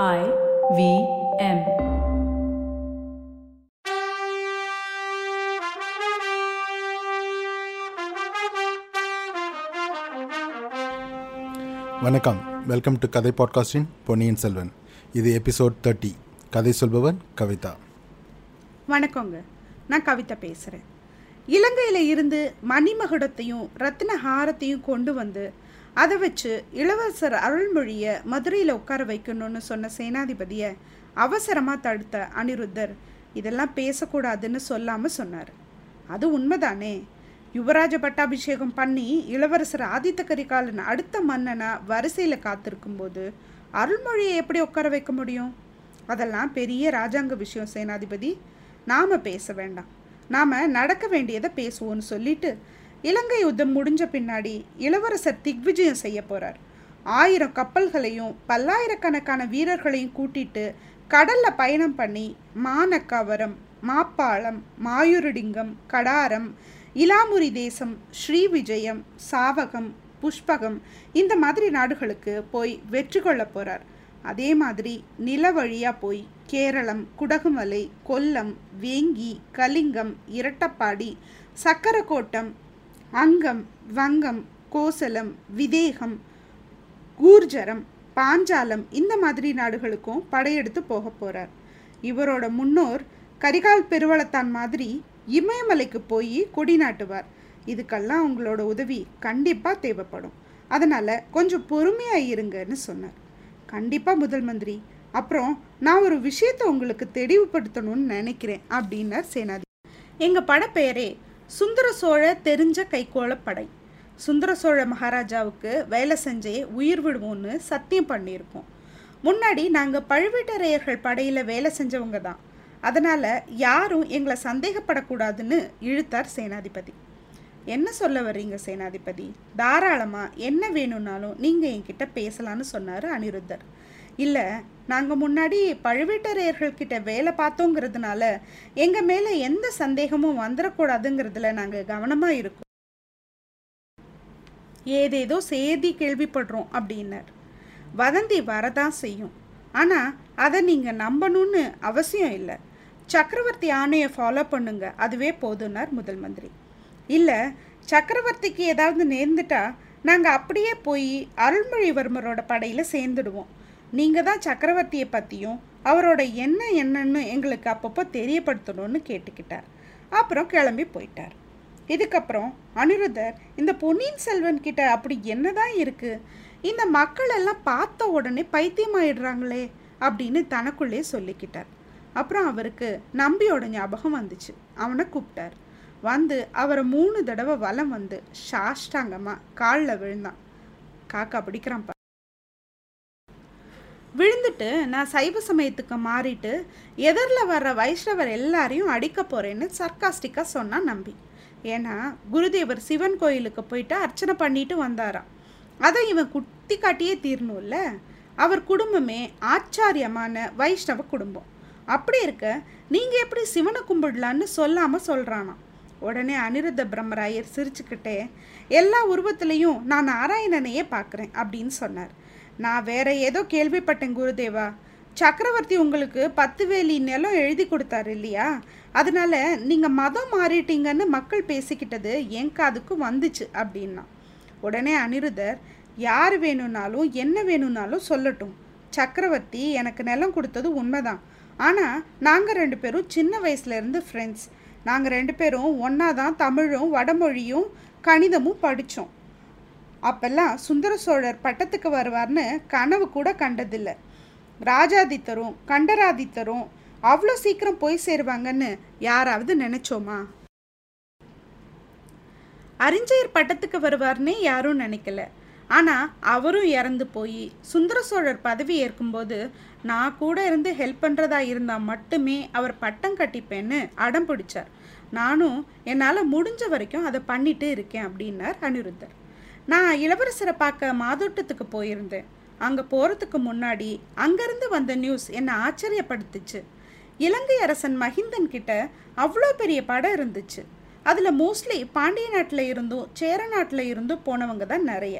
I V M. வணக்கம். Welcome to கதை பாட்காஸ்டின் பொன்னியின் செல்வன். இது எபிசோட் தேர்ட்டி கதை சொல்பவர் கவிதா. வணக்கங்க. நான் கவிதா பேசுகிறேன் இலங்கையில் இருந்து மணிமகுடத்தையும் ரத்தின ஹாரத்தையும் கொண்டு வந்து அதை வச்சு இளவரசர் அருள்மொழியை மதுரையில் உட்கார வைக்கணும்னு சொன்ன சேனாதிபதியை அவசரமாக தடுத்த அனிருத்தர் இதெல்லாம் பேசக்கூடாதுன்னு சொல்லாமல் சொன்னார். அது உண்மைதானே? யுவராஜ பட்டாபிஷேகம் பண்ணி இளவரசர் ஆதித்த கரிகாலன் அடுத்த மன்னனா வரிசையில் காத்திருக்கும்போது அருள்மொழியை எப்படி உட்கார வைக்க முடியும்? அதெல்லாம் பெரிய ராஜாங்க விஷயம் சேனாதிபதி. நாம பேச வேண்டாம். நாம நடக்க வேண்டியதை பேசுவோம்னு சொல்லிட்டு இலங்கை யுத்தம் முடிஞ்ச பின்னாடி இளவரசர் திக்விஜயம் செய்ய போகிறார் ஆயிரம் கப்பல்களையும் பல்லாயிரக்கணக்கான வீரர்களையும் கூட்டிட்டு கடலில் பயணம் பண்ணி மானக்கவரம் மாப்பாளம் மாயூரடிங்கம் கடாரம் இலாமுரி தேசம் ஸ்ரீவிஜயம் சாவகம் புஷ்பகம் இந்த மாதிரி நாடுகளுக்கு போய் வெற்றி கொள்ள போகிறார் அதே மாதிரி நில வழியாக போய் கேரளம் குடகுமலை கொல்லம் வேங்கி கலிங்கம் இரட்டப்பாடி சக்கரக்கோட்டம் அங்கம் வங்கம் கோசலம் விதேகம் கூர்ஜரம் பாஞ்சாலம் இந்த மாதிரி நாடுகளுக்கும் படையெடுத்து போக போகிறார் இவரோட முன்னோர் கரிகால் பெருவளத்தான் மாதிரி இமயமலைக்கு போய் கொடி நாட்டுவார். இதுக்கெல்லாம் உங்களோட உதவி கண்டிப்பாக தேவைப்படும். அதனால் கொஞ்சம் பொறுமையாக இருங்கன்னு சொன்னார். கண்டிப்பாக முதல் மந்திரி. அப்புறம் நான் ஒரு விஷயத்தை உங்களுக்கு தெளிவுபடுத்தணும்னு நினைக்கிறேன் அப்படின்னார் சேனாதி. எங்கள் படப்பெயரே சுந்தர சோழ தெரிஞ்ச கைகோளப்படை படை. சுந்தர சோழ மகாராஜாவுக்கு வேலை செஞ்சே உயிர் விடுவோம்னு சத்தியம் பண்ணியிருக்கோம். முன்னாடி நாங்கள் பழுவேட்டரையர்கள் படையில் வேலை செஞ்சவங்க தான். அதனால் யாரும் எங்களை சந்தேகப்படக்கூடாதுன்னு இழுத்தார் சேனாதிபதி. என்ன சொல்ல வர்றீங்க சேனாதிபதி? தாராளமாக என்ன வேணும்னாலும் நீங்கள் என்கிட்ட பேசலான்னு சொன்னார் அனிருத்தர். இல்லை நாங்கள் முன்னாடி பழுவேட்டரையர்கள்கிட்ட வேலை பார்த்தோங்கிறதுனால எங்கள் மேலே எந்த சந்தேகமும் வந்துடக்கூடாதுங்கிறதுல நாங்கள் கவனமாக இருக்கோம். ஏதேதோ செய்தி கேள்விப்படுறோம் அப்படின்னார். வதந்தி வரதான் செய்யும். ஆனால் அதை நீங்கள் நம்பணும்னு அவசியம் இல்லை. சக்கரவர்த்தி ஆணையை ஃபாலோ பண்ணுங்க அதுவே போதுன்னார் முதல் மந்திரி. இல்லை சக்கரவர்த்திக்கு ஏதாவது நேர்ந்துட்டா நாங்கள் அப்படியே போய் அருள்மொழிவர்மரோட படையில் சேர்ந்துடுவோம். நீங்கள் தான் சக்கரவர்த்தியை பற்றியும் அவரோட என்ன என்னன்னு எங்களுக்கு அப்பப்போ தெரியப்படுத்தணும்னு கேட்டுக்கிட்டார். அப்புறம் கிளம்பி போயிட்டார். இதுக்கப்புறம் அனிருதர் இந்த பொன்னியின் செல்வன் கிட்ட அப்படி என்னதான் இருக்குது இந்த மக்கள் எல்லாம் பார்த்த உடனே பைத்தியமாயிடுறாங்களே அப்படின்னு தனக்குள்ளே சொல்லிக்கிட்டார். அப்புறம் அவருக்கு நம்பியோட ஞாபகம் வந்துச்சு. அவனை கூப்பிட்டார். வந்து அவரை மூணு தடவை வலம் வந்து சாஷ்டாங்கமாக காலில் விழுந்தான். காக்கா பிடிக்கிறான் விழுந்துட்டு நான் சைவ சமயத்துக்கு மாறிட்டு எதிரில் வர்ற வைஷ்ணவர் எல்லாரையும் அடிக்க போகிறேன்னு சர்க்காஸ்டிக்காக சொன்னான் நம்பி. ஏன்னா குருதேவர் சிவன் கோயிலுக்கு போயிட்டு அர்ச்சனை பண்ணிட்டு வந்தாராம். அதை இவன் குத்தி காட்டியே தீரணும்ல? அவர் குடும்பமே ஆச்சாரியமான வைஷ்ணவ குடும்பம். அப்படி இருக்க நீங்கள் எப்படி சிவனை கும்பிடலான்னு சொல்லாமல் சொல்கிறானாம் உடனே அனிருத்த பிரம்மராயர் சிரிச்சுக்கிட்டே எல்லா உருவத்திலையும் நான் நாராயணனையே பார்க்குறேன் அப்படின்னு சொன்னார். நான் வேற ஏதோ கேள்விப்பட்டேன் குருதேவா. சக்கரவர்த்தி உங்களுக்கு பத்து வேலி நிலம் எழுதி கொடுத்தாரு இல்லையா? அதனால நீங்கள் மதம் மாறிட்டீங்கன்னு மக்கள் பேசிக்கிட்டது என் காதுக்கு வந்துச்சு அப்படின்னா. உடனே அனிருதர் யார் வேணும்னாலும் என்ன வேணும்னாலும் சொல்லட்டும். சக்கரவர்த்தி எனக்கு நிலம் கொடுத்தது உண்மைதான். ஆனால் நாங்கள் ரெண்டு பேரும் சின்ன வயசுலேருந்து ஃப்ரெண்ட்ஸ் நாங்கள் ரெண்டு பேரும் ஒன்றா தான் தமிழும் வடமொழியும் கணிதமும் படித்தோம் அப்பெல்லாம் சுந்தர சோழர் பட்டத்துக்கு வருவார்னு கனவு கூட கண்டதில்லை. ராஜாதித்தரும் கண்டராதித்தரும் அவ்வளோ சீக்கிரம் போய் சேருவாங்கன்னு யாராவது நினைச்சோமா? அறிஞ்சயர் பட்டத்துக்கு வருவார்னே யாரும் நினைக்கல. ஆனால் அவரும் இறந்து போய் சுந்தர சோழர் பதவி ஏற்கும்போது நான் கூட இருந்து ஹெல்ப் பண்ணுறதா இருந்தால் மட்டுமே அவர் பட்டம் கட்டிப்பேன்னு அடம் பிடிச்சார். நானும் என்னால் முடிஞ்ச வரைக்கும் அதை பண்ணிட்டு இருக்கேன் அப்படின்னார் அனிருத்தர். நான் இளவரசரை பார்க்க மாதோட்டத்துக்கு போயிருந்தேன். அங்கே போகிறதுக்கு முன்னாடி அங்கேருந்து வந்த நியூஸ் என்னை ஆச்சரியப்படுத்துச்சு. இலங்கை அரசன் மஹிந்தன் கிட்ட அவ்வளோ பெரிய படம் இருந்துச்சு. அதில் மோஸ்ட்லி பாண்டிய நாட்டில் இருந்தும் சேர நாட்டில் இருந்தும் போனவங்க தான் நிறைய.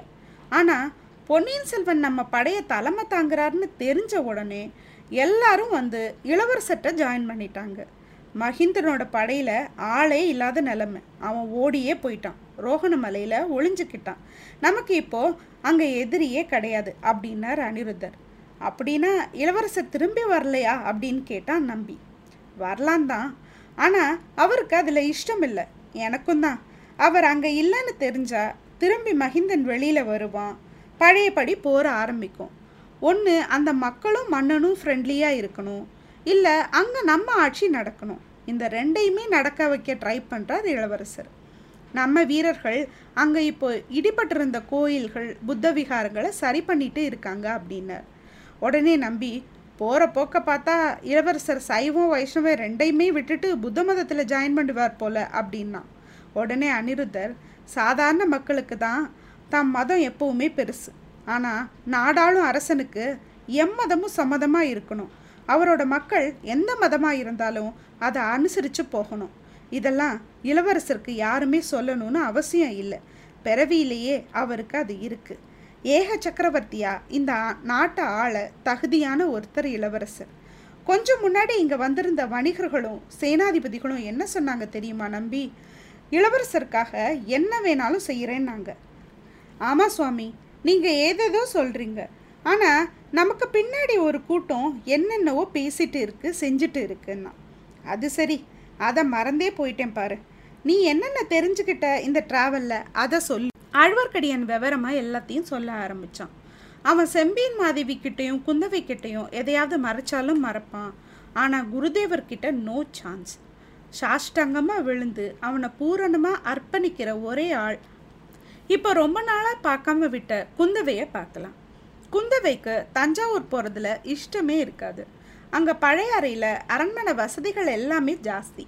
ஆனால் பொன்னியின் செல்வன் நம்ம படையை தலைமை தாங்குறாருன்னு தெரிஞ்ச உடனே எல்லாரும் வந்து இளவரசர்கிட்ட ஜாயின் பண்ணிட்டாங்க. மஹிந்தனோட படையில் ஆளே இல்லாத நிலமை. அவன் ஓடியே போயிட்டான். ரோகணமலையில் ஒளிஞ்சுக்கிட்டான். நமக்கு இப்போ அங்கே எதிரியே கிடையாது அப்படின்னார் அனிருத்தர். அப்படின்னா இளவரசர் திரும்பி வரலையா? அப்படின்னு கேட்டான் நம்பி. வரலாம் தான். ஆனால் அவருக்கு அதில் இஷ்டம் இல்லை. எனக்கும் தான். அவர் அங்கே இல்லைன்னு தெரிஞ்சா திரும்பி மஹிந்தன் வெளியில் வருவான். பழையபடி போர ஆரம்பிக்கும். ஒன்று அந்த மக்களும் மன்னனும் ஃப்ரெண்ட்லியாக இருக்கணும். இல்லை அங்கே நம்ம ஆட்சி நடக்கணும். இந்த ரெண்டையுமே நடக்க வைக்க ட்ரை பண்ணுறார் இளவரசர். நம்ம வீரர்கள் அங்கே இப்போ இடிபட்டிருந்த கோயில்கள் புத்த விகாரங்களை சரி பண்ணிட்டு இருக்காங்க அப்படின்னார். உடனே நம்பி போகிற போக்க பார்த்தா இளவரசர் சைவம் வைஷ்ணவம் ரெண்டையுமே விட்டுட்டு புத்த மதத்தில் ஜாயின் பண்ணுவார் போல அப்படின்னா உடனே அனிருத்தர் சாதாரண மக்களுக்கு தான் தம் மதம் எப்பவுமே பெருசு. ஆனால் நாடாளும் அரசனுக்கு எம்மதமும் சம்மதமாக இருக்கணும். அவரோட மக்கள் எந்த மதமாக இருந்தாலும் அதை அனுசரித்து போகணும். இதெல்லாம் இளவரசருக்கு யாருமே சொல்லணும்னு அவசியம் இல்லை. பிறவியிலேயே அவருக்கு அது இருக்குது ஏக சக்கரவர்த்தியா இந்த நாட்டை ஆள தகுதியான ஒருத்தர் இளவரசர். கொஞ்சம் முன்னாடி இங்கே வந்திருந்த வணிகர்களும் சேனாதிபதிகளும் என்ன சொன்னாங்க தெரியுமா நம்பி? இளவரசருக்காக என்ன வேணாலும் செய்கிறேன்னாங்க ஆமாம் சுவாமி நீங்கள் ஏதேதோ சொல்கிறீங்க ஆனால் நமக்கு பின்னாடி ஒரு கூட்டம் என்னென்னவோ பேசிட்டு இருக்கு செஞ்சுட்டு இருக்குன்னா. அது சரி அதை மறந்தே போயிட்டேன் பாரு. நீ என்னென்ன தெரிஞ்சுக்கிட்ட இந்த ட்ராவலில் அதை சொல்லு. ஆழ்வார்க்கடியான் விவரமாக எல்லாத்தையும் சொல்ல ஆரம்பித்தான் அவன் செம்பியன் மாதேவி கிட்டேயும் குந்தவை கிட்டேயும் எதையாவது மறைச்சாலும் மறப்பான். ஆனால் குருதேவர்கிட்ட நோ சான்ஸ் சாஷ்டங்கமாக விழுந்து அவனை பூரணமாக அர்ப்பணிக்கிற ஒரே ஆள். இப்போ ரொம்ப நாளாக பார்க்காம விட்ட குந்தவையை பார்க்கலாம். குந்தவைக்கு தஞ்சாவூர் போகிறதுல இஷ்டமே இருக்காது. அங்கே பழைய அறையில் அரண்மனை வசதிகள் எல்லாமே ஜாஸ்தி.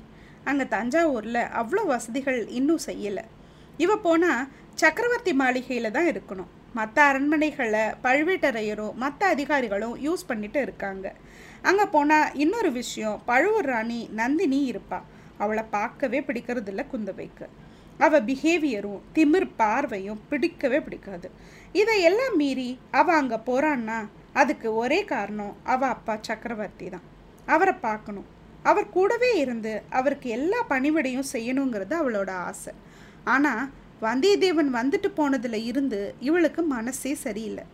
அங்கே தஞ்சாவூரில் அவ்வளோ வசதிகள் இன்னும் செய்யலை. இவ போனால் சக்கரவர்த்தி மாளிகையில் தான் இருக்கணும். மற்ற அரண்மனைகளை பழுவேட்டரையரும் மற்ற அதிகாரிகளும் யூஸ் பண்ணிட்டு இருக்காங்க. அங்கே போனால் இன்னொரு விஷயம் பழுவூர் ராணி நந்தினி இருப்பாள் அவளை பார்க்கவே பிடிக்கிறதில்ல குந்தவைக்கு. அவள் பிஹேவியரும் திமிர் பார்வையும் பிடிக்கவே பிடிக்காது. இதையெல்லாம் மீறி அவள் அங்கே போகிறான்னா அதுக்கு ஒரே காரணம் அவள் அப்பா சக்கரவர்த்தி தான். அவரை பார்க்கணும். அவர் கூடவே இருந்து அவருக்கு எல்லா பணிவிடையும் செய்யணுங்கிறது அவளோட ஆசை. ஆனால் வந்தியத்தேவன் வந்துட்டு போனதில் இருந்து இவளுக்கு மனசே சரியில்லை.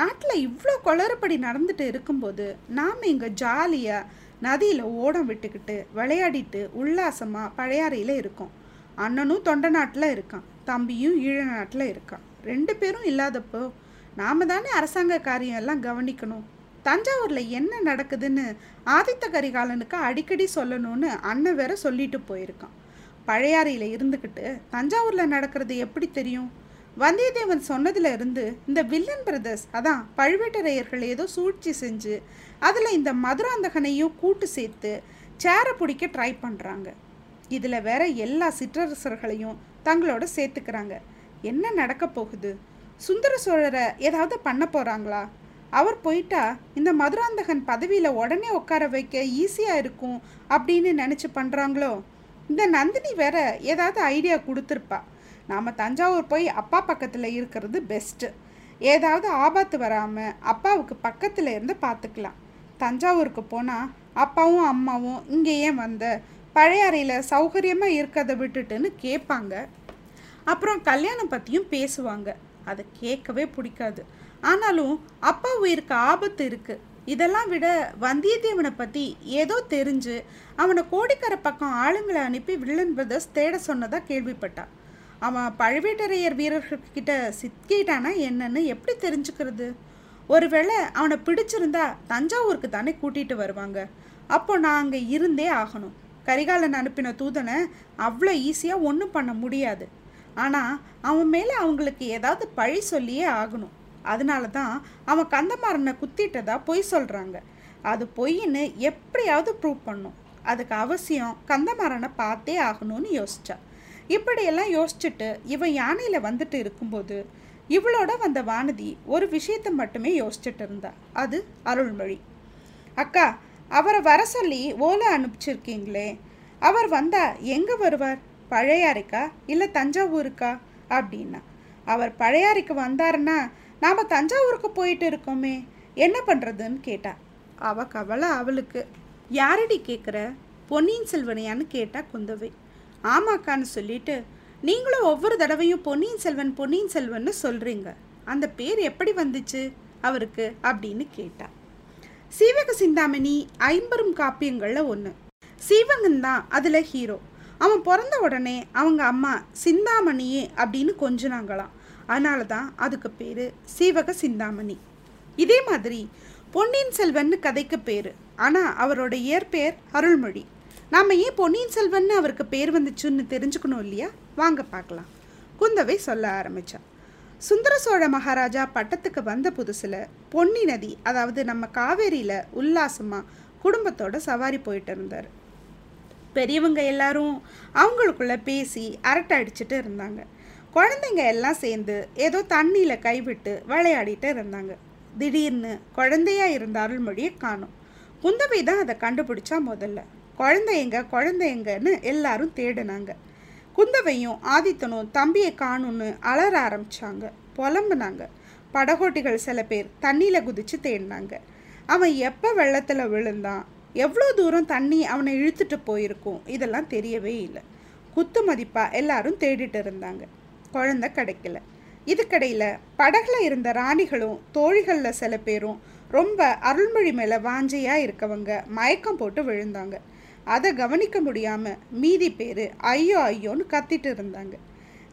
நாட்டில் இவ்வளோ குளறுபடி நடந்துட்டு இருக்கும்போது நாம் இங்கே ஜாலியாக நதியில் ஓடம் விட்டுக்கிட்டு விளையாடிட்டு உல்லாசமாக பழையாறையில் இருக்கோம். அண்ணனும் தொண்டை நாட்டில் இருக்கான். தம்பியும் ஈழ நாட்டில் இருக்கான். ரெண்டு பேரும் இல்லாதப்போ நாம தானே அரசாங்க காரியம் எல்லாம் கவனிக்கணும். தஞ்சாவூரில் என்ன நடக்குதுன்னு ஆதித்த கரிகாலனுக்கு அடிக்கடி சொல்லணும்னு அண்ணன் வேற சொல்லிட்டு போயிருக்கான். பழையாறையில் இருந்துக்கிட்டு தஞ்சாவூரில் நடக்கிறது எப்படி தெரியும்? வந்தியத்தேவன் சொன்னதுல இருந்து இந்த வில்லன் பிரதர்ஸ் அதான் பழுவேட்டரையர்கள் ஏதோ சூழ்ச்சி செஞ்சு அதில் இந்த மதுராந்தகனையும் கூட்டு சேர்த்து சேரை பிடிக்க ட்ரை பண்ணுறாங்க இதில் வேற எல்லா சிற்றரசர்களையும் தங்களோட சேர்த்துக்கிறாங்க. என்ன நடக்க போகுது? சுந்தர சோழரை ஏதாவது பண்ண போகிறாங்களா அவர் போயிட்டா இந்த மதுராந்தகன் பதவியில் உடனே உட்கார வைக்க ஈஸியாக இருக்கும் அப்படின்னு நினச்சி பண்ணுறாங்களோ இந்த நந்தினி வேற ஏதாவது ஐடியா கொடுத்துருப்பா. நாம் தஞ்சாவூர் போய் அப்பா பக்கத்தில் இருக்கிறது பெஸ்ட்டு ஏதாவது ஆபத்து வராமல் அப்பாவுக்கு பக்கத்தில் இருந்து பார்த்துக்கலாம் தஞ்சாவூருக்கு போனால் அப்பாவும் அம்மாவும் இங்கே ஏன் வந்த பழைய அறையில் சௌகரியமாக இருக்கிறத விட்டுட்டுன்னு கேட்பாங்க அப்புறம் கல்யாணம் பற்றியும் பேசுவாங்க. அதை கேட்கவே பிடிக்காது. ஆனாலும் அப்பா உயிருக்கு ஆபத்து இருக்குது இதெல்லாம் விட வந்தியத்தேவனை பற்றி ஏதோ தெரிஞ்சு அவனை கோடிக்கரை பக்கம் ஆளுங்களை அனுப்பி வில்லன் பிரதர்ஸ் தேட சொன்னதாக கேள்விப்பட்டான் அவன் பழுவேட்டரையர் வீரர்கள்கிட்ட சிக்கிட்டானா என்னன்னு எப்படி தெரிஞ்சுக்கிறது? ஒருவேளை அவனை பிடிச்சிருந்தா தஞ்சாவூருக்கு தானே கூட்டிகிட்டு வருவாங்க. அப்போ நான் அங்கே இருந்தே ஆகணும். கரிகாலன் அனுப்பின தூதனை அவ்வளோ ஈஸியாக ஒன்றும் பண்ண முடியாது. ஆனால் அவன் மேலே அவங்களுக்கு ஏதாவது பழி சொல்லியே ஆகணும். அதனால தான் அவன் கந்தமாறனை குத்திட்டதா பொய் சொல்கிறாங்க அது பொய்ன்னு எப்படியாவது ப்ரூவ் பண்ணும். அதுக்கு அவசியம் கந்தமாறனை பார்த்தே ஆகணும்னு யோசிச்சா. இப்படியெல்லாம் யோசிச்சுட்டு இவன் யானையில் வந்துட்டு இருக்கும்போது இவளோட வந்த வானதி ஒரு விஷயத்தை மட்டுமே யோசிச்சுட்டு இருந்தா. அது அருள்மொழி. அக்கா அவரை வர சொல்லி ஓலை அனுப்பிச்சிருக்கீங்களே. அவர் வந்தா எங்கே வருவார்? பழையாறைக்கா? இல்லை தஞ்சாவூருக்கா? அப்படின்னா. அவர் பழையாறைக்கு வந்தாருன்னா நாம் தஞ்சாவூருக்கு போயிட்டு இருக்கோமே. என்ன பண்ணுறதுன்னு கேட்டா. அவ கவலை அவளுக்கு. யாரடி கேட்குற பொன்னியின் செல்வனையான்னு கேட்டா குந்தவை. ஆமாக்கான்னு சொல்லிட்டு நீங்களும் ஒவ்வொரு தடவையும் பொன்னியின் செல்வன் பொன்னியின் செல்வன்னு சொல்கிறீங்க அந்த பேர் எப்படி வந்துச்சு அவருக்கு? அப்படின்னு கேட்டா. சீவக சிந்தாமணி ஐம்பெரும் காப்பியங்களில் ஒன்று சீவகன் தான் அதில் ஹீரோ அவன் பிறந்த உடனே அவங்க அம்மா சிந்தாமணியே அப்படின்னு கொஞ்சினாங்களாம். அதனால தான் அதுக்கு பேர் சீவக சிந்தாமணி. இதே மாதிரி பொன்னியின் செல்வன்னு கதைக்கு பேர். ஆனால் அவரோட இயற்பெயர் அருள்மொழி. நாம் ஏன் பொன்னியின் செல்வன்னு அவருக்கு பேர் வந்துச்சுன்னு தெரிஞ்சுக்கணும் இல்லையா? வாங்க பார்க்கலாம். குந்தவை சொல்ல ஆரம்பித்தான் சுந்தர சோழ மகாராஜா பட்டத்துக்கு வந்த புதுசில் பொன்னி நதி அதாவது நம்ம காவேரியில் உல்லாசமாக குடும்பத்தோட சவாரி போயிட்டு இருந்தார். பெரியவங்க எல்லாரும் அவங்களுக்குள்ள பேசி அரட்டை அடிச்சுட்டு இருந்தாங்க. குழந்தைங்க எல்லாம் சேர்ந்து ஏதோ தண்ணியில் கைவிட்டு விளையாடிட்டு இருந்தாங்க. திடீர்னு குழந்தையா இருந்த அருள்மொழியை காணும். குந்தவை தான் அதை கண்டுபிடிச்சா முதல்ல. குழந்தைங்க குழந்தைங்கன்னு எல்லாரும் தேடினாங்க. குந்தவையும் ஆதித்தனும் தம்பியை காணும்னு அலற ஆரம்பித்தாங்க புலம்புனாங்க. படகோட்டிகள் சில பேர் தண்ணியில் குதித்து தேடினாங்க. அவன் எப்போ வெள்ளத்தில் விழுந்தான்? எவ்வளோ தூரம் தண்ணி அவனை இழுத்துட்டு போயிருக்கும்? இதெல்லாம் தெரியவே இல்லை. குத்து மதிப்பாக எல்லாரும் தேடிட்டு இருந்தாங்க. குழந்த கிடைக்கல. இதுக்கடையில் படகுல இருந்த ராணிகளும் தோழிகளில் சில பேரும் ரொம்ப அருள்மொழி மேலே வாஞ்சையாக இருக்கவங்க மயக்கம் போட்டு விழுந்தாங்க. அதை கவனிக்க முடியாமல் மீதி பேர் ஐயோ ஐயோன்னு கத்திட்டு இருந்தாங்க.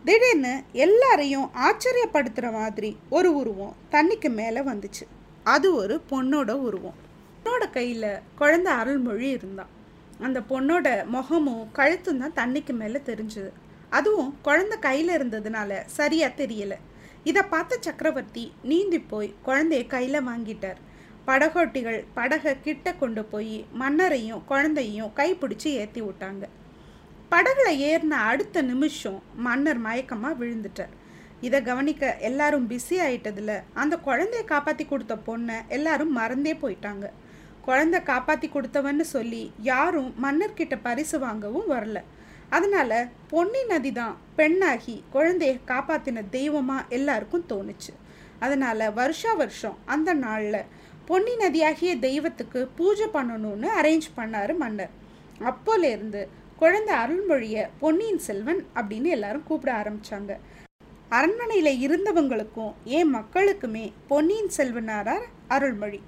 திடீர்னு எல்லாரையும் ஆச்சரியப்படுத்துகிற மாதிரி ஒரு உருவம் தண்ணிக்கு மேலே வந்துச்சு. அது ஒரு பொண்ணோட உருவம். பொண்ணோட கையில் குழந்த அருள்மொழி இருந்தான் அந்த பொண்ணோட முகமும் கழுத்தும் தான் தண்ணிக்கு மேலே தெரிஞ்சுது. அதுவும் குழந்த கையில் இருந்ததுனால சரியாக தெரியலை. இதை பார்த்த சக்கரவர்த்தி நீந்தி போய் குழந்தைய கையில் வாங்கிட்டார். படகோட்டிகள் படகை கிட்ட கொண்டு போய் மன்னரையும் குழந்தையும் கைப்பிடிச்சு ஏற்றி விட்டாங்க. படகுல ஏறின அடுத்த நிமிஷம் மன்னர் மயக்கமாக விழுந்துட்டார். இதை கவனிக்க எல்லாரும் பிஸி ஆயிட்டதுல அந்த குழந்தைய காப்பாற்றி கொடுத்த பொண்ணை எல்லாரும் மறந்தே போயிட்டாங்க. குழந்தை காப்பாற்றி கொடுத்தவன்னு சொல்லி யாரும் மன்னர்கிட்ட பரிசு வாங்கவும் வரல. அதனால பொன்னி நதி தான் பெண்ணாகி குழந்தைய காப்பாற்றின தெய்வமாக எல்லாருக்கும் தோணுச்சு. அதனால் வருஷா வருஷம் அந்த நாளில் பொன்னி நதியாகிய தெய்வத்துக்கு பூஜை பண்ணணும்னு அரேஞ்ச் பண்ணாரு மன்னர். அப்போலேருந்து குழந்தை அருள்மொழிய பொன்னியின் செல்வன் அப்படின்னு எல்லாரும் கூப்பிட ஆரம்பித்தாங்க அரண்மனையில் இருந்தவங்களுக்கும் ஏன் மக்களுக்குமே பொன்னியின் செல்வனாரார் அருள்மொழி.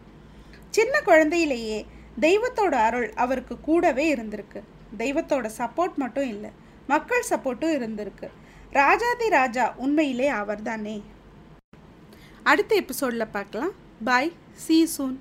சின்ன குழந்தையிலேயே தெய்வத்தோட அருள் அவருக்கு கூடவே இருந்திருக்கு. தெய்வத்தோட சப்போர்ட் மட்டும் இல்லை மக்கள் சப்போர்ட்டும் இருந்திருக்கு. ராஜாதி ராஜா உண்மையிலே அவர்தானே. அடுத்த எபிசோடில் பார்க்கலாம். பாய் See you soon.